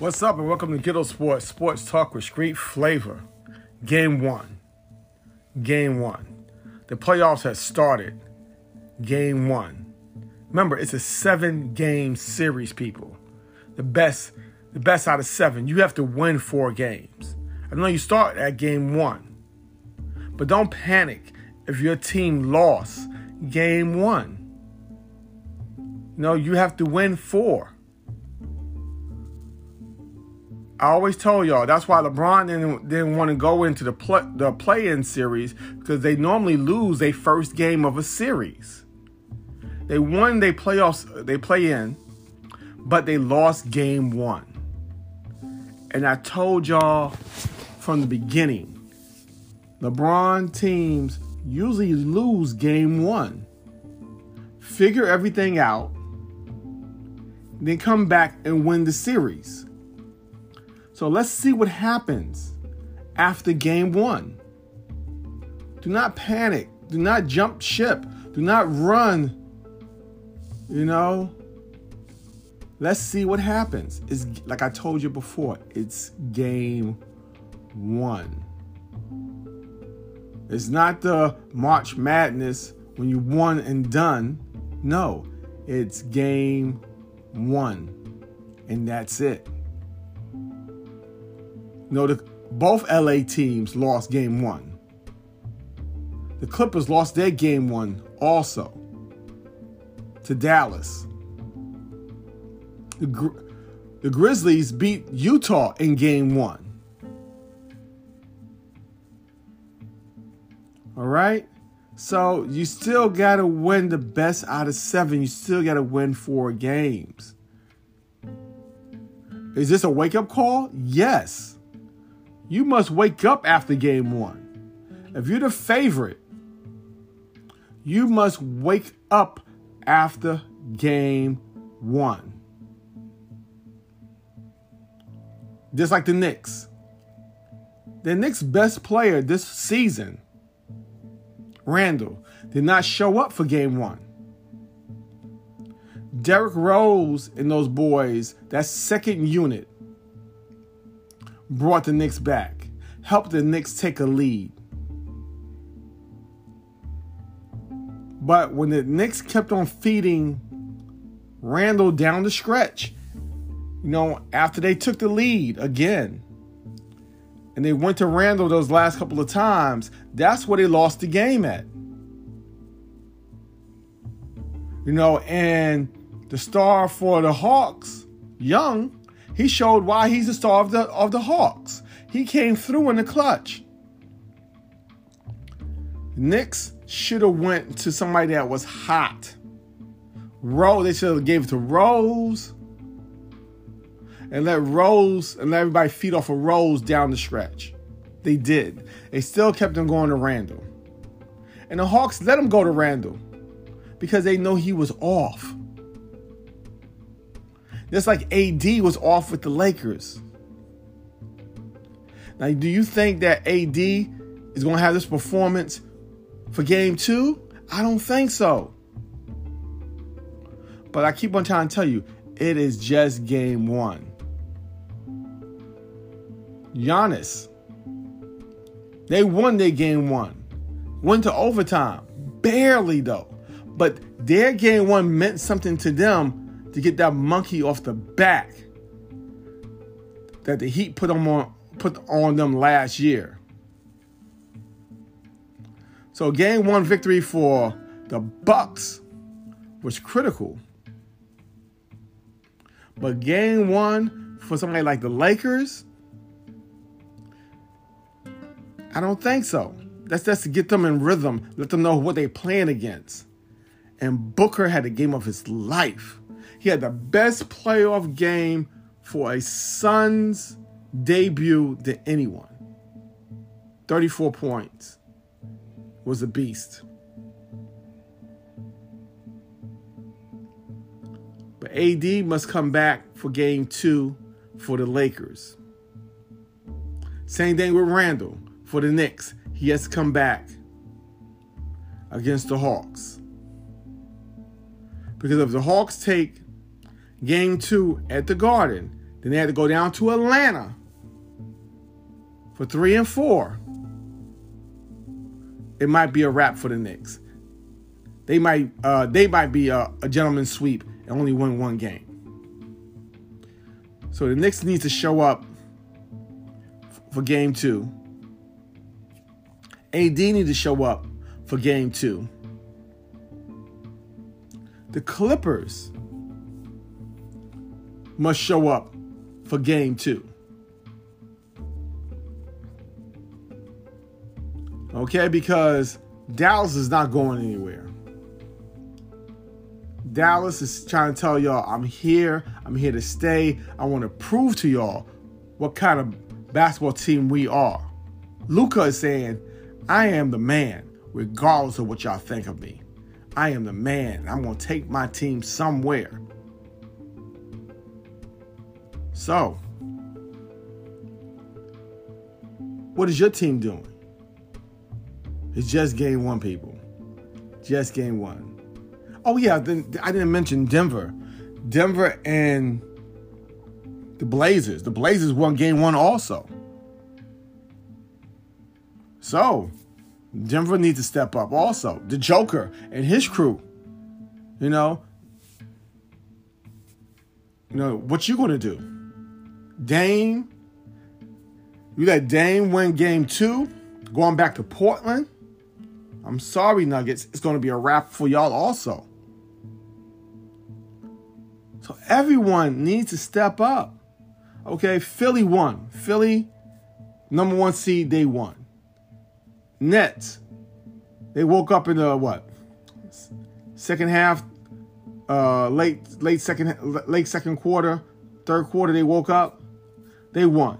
What's up, and welcome to Ghetto Sports, sports talk with street flavor. Game one. Game one. The playoffs have started. Game one. Remember, it's a seven game series, people. The best, the best out of seven. You have to win four games. I know you start at game one, but don't panic if your team lost game one. No, you have to win four. I always told y'all that's why LeBron didn't, didn't want to go into the play, the play-in series because they normally lose their first game of a series. They won they playoffs they play in, but they lost game one. And I told y'all from the beginning, LeBron teams usually lose game one. Figure everything out, then come back and win the series. So let's see what happens after game one. Do not panic. Do not jump ship. Do not run. You know, let's see what happens. It's like I told you before, it's game one. It's not the March Madness when you won and done. No, it's game one. And that's it. You know, the, both LA teams lost game one. The Clippers lost their game one also to Dallas. The, the Grizzlies beat Utah in game one. All right? So you still got to win the best out of seven. You still got to win four games. Is this a wake up call? Yes you must wake up after game one. If you're the favorite, you must wake up after game one. Just like the Knicks. The Knicks' best player this season, Randle, did not show up for game one. Derrick Rose and those boys, that second unit, brought the Knicks back, helped the Knicks take a lead. But when the Knicks kept on feeding Randle down the stretch, you know, after they took the lead again, and they went to Randle those last couple of times, that's where they lost the game at. You know, and the star for the Hawks, Young, he showed why he's the star of the of the Hawks. He came through in the clutch. Knicks should have went to somebody that was hot. Rose, they should have gave it to Rose. And let Rose and let everybody feed off of Rose down the stretch. They did. They still kept them going to Randle. And the Hawks let him go to Randle because they know he was off. Just like AD was off with the Lakers. Now, do you think that AD is going to have this performance for game two? I don't think so. But I keep on trying to tell you, it is just game one. Giannis, they won their game one, went to overtime, barely though. But their game one meant something to them to get that monkey off the back that the Heat put them on put on them last year. So game one victory for the Bucks was critical. But game one for somebody like the Lakers, I don't think so. That's just to get them in rhythm, let them know what they're playing against. And Booker had a game of his life. He had the best playoff game for a Suns debut than anyone. 34 points. Was a beast. But AD must come back for game two for the Lakers. Same thing with Randle for the Knicks. He has to come back against the Hawks. Because if the Hawks take game two at the Garden, Then they had to go down to Atlanta for three and four. It might be a wrap for the Knicks. They might uh, they might be a, a gentleman's sweep and only win one game. So the Knicks need to show up for game two. AD need to show up for game two. The Clippers must show up for game two. Okay, because Dallas is not going anywhere. Dallas is trying to tell y'all, I'm here, I'm here to stay. I want to prove to y'all what kind of basketball team we are. Luka is saying, I am the man, regardless of what y'all think of me. I am the man. I'm going to take my team somewhere. So, what is your team doing? It's just game one, people. Just game one. Oh, yeah, I didn't mention Denver. Denver and the Blazers. The Blazers won game one also. So, Denver needs to step up also. The Joker and his crew. You know, you know what you gonna do? Dame, you let Dame win game two, going back to Portland. I'm sorry, Nuggets. It's gonna be a wrap for y'all also. So everyone needs to step up. Okay, Philly won. Philly, number one seed, they won. Nets, they woke up in the what? Second half, uh, late late second late second quarter, third quarter. They woke up, they won.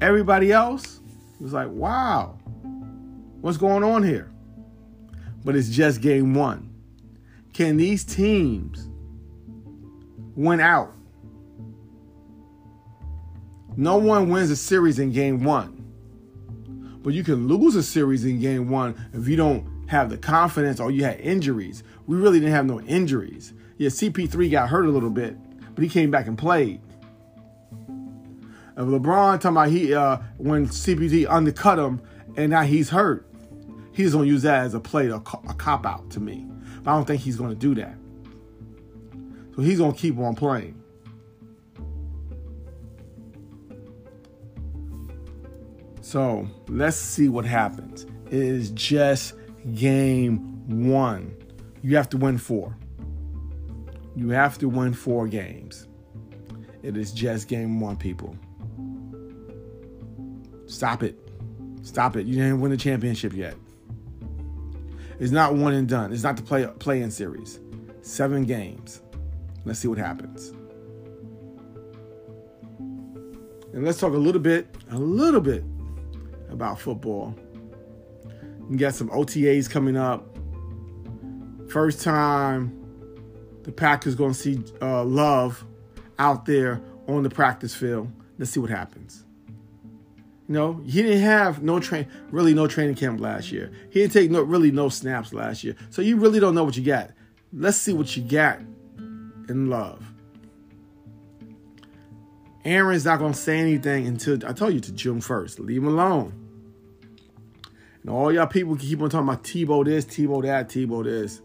Everybody else was like, "Wow, what's going on here?" But it's just game one. Can these teams win out? No one wins a series in game one. But you can lose a series in game one if you don't have the confidence or you had injuries. We really didn't have no injuries. Yeah, CP3 got hurt a little bit, but he came back and played. If LeBron talking about he uh, when CP3 undercut him and now he's hurt, he's gonna use that as a play, a, a cop out to me. But I don't think he's gonna do that. So he's gonna keep on playing. So let's see what happens. It is just game one. You have to win four. You have to win four games. It is just game one, people. Stop it. Stop it. You didn't win the championship yet. It's not one and done. It's not the play play-in series. Seven games. Let's see what happens. And let's talk a little bit, a little bit about football. You got some OTAs coming up. First time the Packers going to see uh, Love out there on the practice field. Let's see what happens. You know, he didn't have no train, really no training camp last year. He didn't take no really no snaps last year. So you really don't know what you got. Let's see what you got in Love. Aaron's not gonna say anything until I told you to June 1st. Leave him alone. All y'all people keep on talking about Tebow this, Tebow that, Tebow this.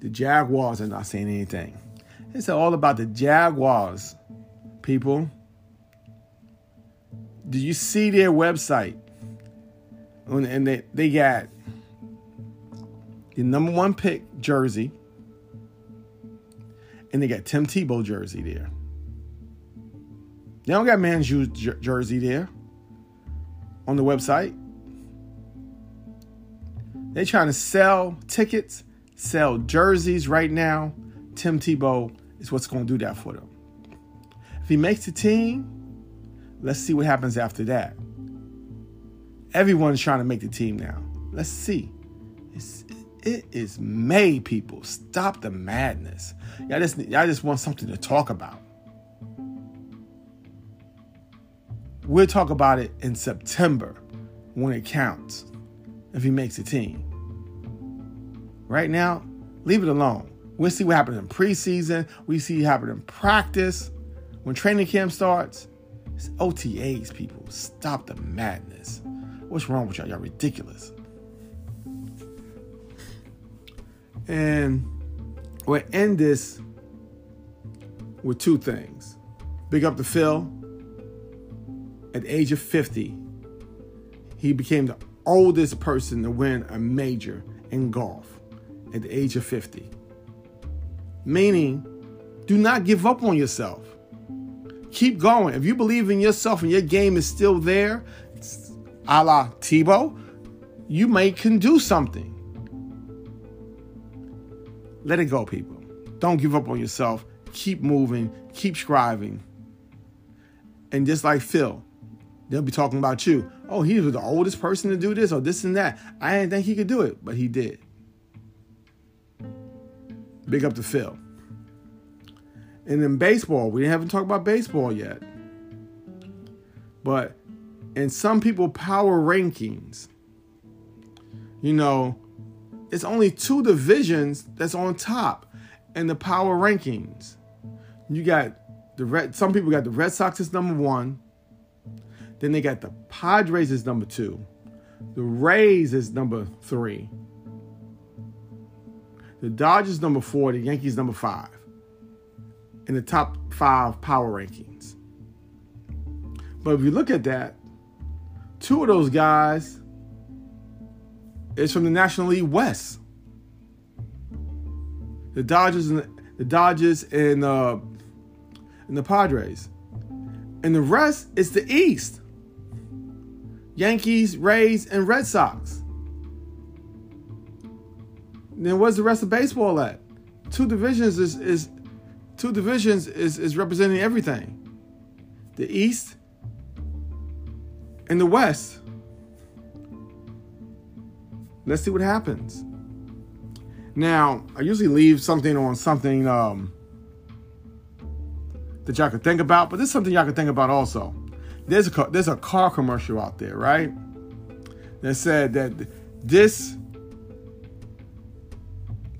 The Jaguars are not saying anything. It's all about the Jaguars, people. Do you see their website? And they, they got the number one pick jersey, and they got Tim Tebow jersey there. They don't got Manju's jersey there on the website. They're trying to sell tickets, sell jerseys right now. Tim Tebow is what's going to do that for them. If he makes the team, let's see what happens after that. Everyone's trying to make the team now. Let's see. It's, it is May, people. Stop the madness. Y'all just, y'all just want something to talk about. We'll talk about it in September when it counts if he makes a team. Right now, leave it alone. We'll see what happens in preseason. We see what happens in practice. When training camp starts, it's OTAs, people. Stop the madness. What's wrong with y'all? Y'all ridiculous. And we'll end this with two things. Big up to Phil. At the age of 50, he became the oldest person to win a major in golf at the age of 50. Meaning, do not give up on yourself. Keep going. If you believe in yourself and your game is still there, a la Tebow, you may can do something. Let it go, people. Don't give up on yourself. Keep moving. Keep striving. And just like Phil, they'll be talking about you. Oh, he was the oldest person to do this or this and that. I didn't think he could do it, but he did. Big up to Phil. And in baseball, we haven't talked about baseball yet. But in some people power rankings, you know, it's only two divisions that's on top in the power rankings. You got the red some people got the Red Sox as number 1. Then they got the Padres as number 2. The Rays is number 3. The Dodgers number 4, the Yankees number 5 in the top five power rankings. But if you look at that, two of those guys is from the National League West. The Dodgers and the Dodgers and uh, and the Padres, and the rest is the East. Yankees, Rays, and Red Sox. Then where's the rest of baseball at? Two divisions is is two divisions is, is representing everything the East and the West. Let's see what happens. Now, I usually leave something on something um, that y'all could think about, but this is something y'all could think about also. There's a there's a car commercial out there, right? That said that this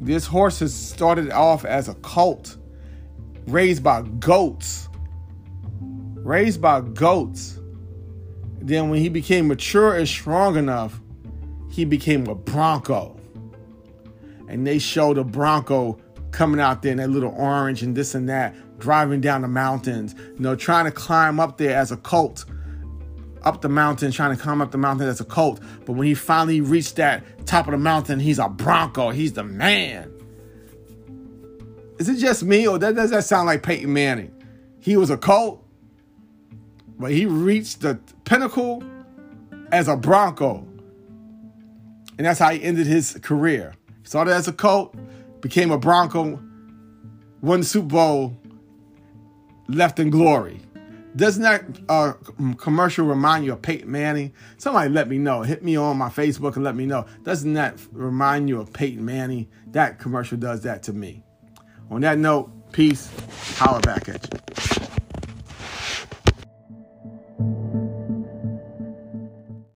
this horse has started off as a cult raised by goats. Raised by goats. Then, when he became mature and strong enough, he became a Bronco. And they showed a Bronco coming out there in that little orange and this and that, driving down the mountains, you know, trying to climb up there as a colt, up the mountain, trying to climb up the mountain as a colt. But when he finally reached that top of the mountain, he's a Bronco. He's the man. Is it just me, or that, does that sound like Peyton Manning? He was a colt, but he reached the pinnacle as a Bronco. And that's how he ended his career. He started as a colt, became a Bronco, won Super Bowl, left in glory. Doesn't that uh, commercial remind you of Peyton Manning? Somebody let me know. Hit me on my Facebook and let me know. Doesn't that remind you of Peyton Manning? That commercial does that to me. On that note, peace. Holler back at you.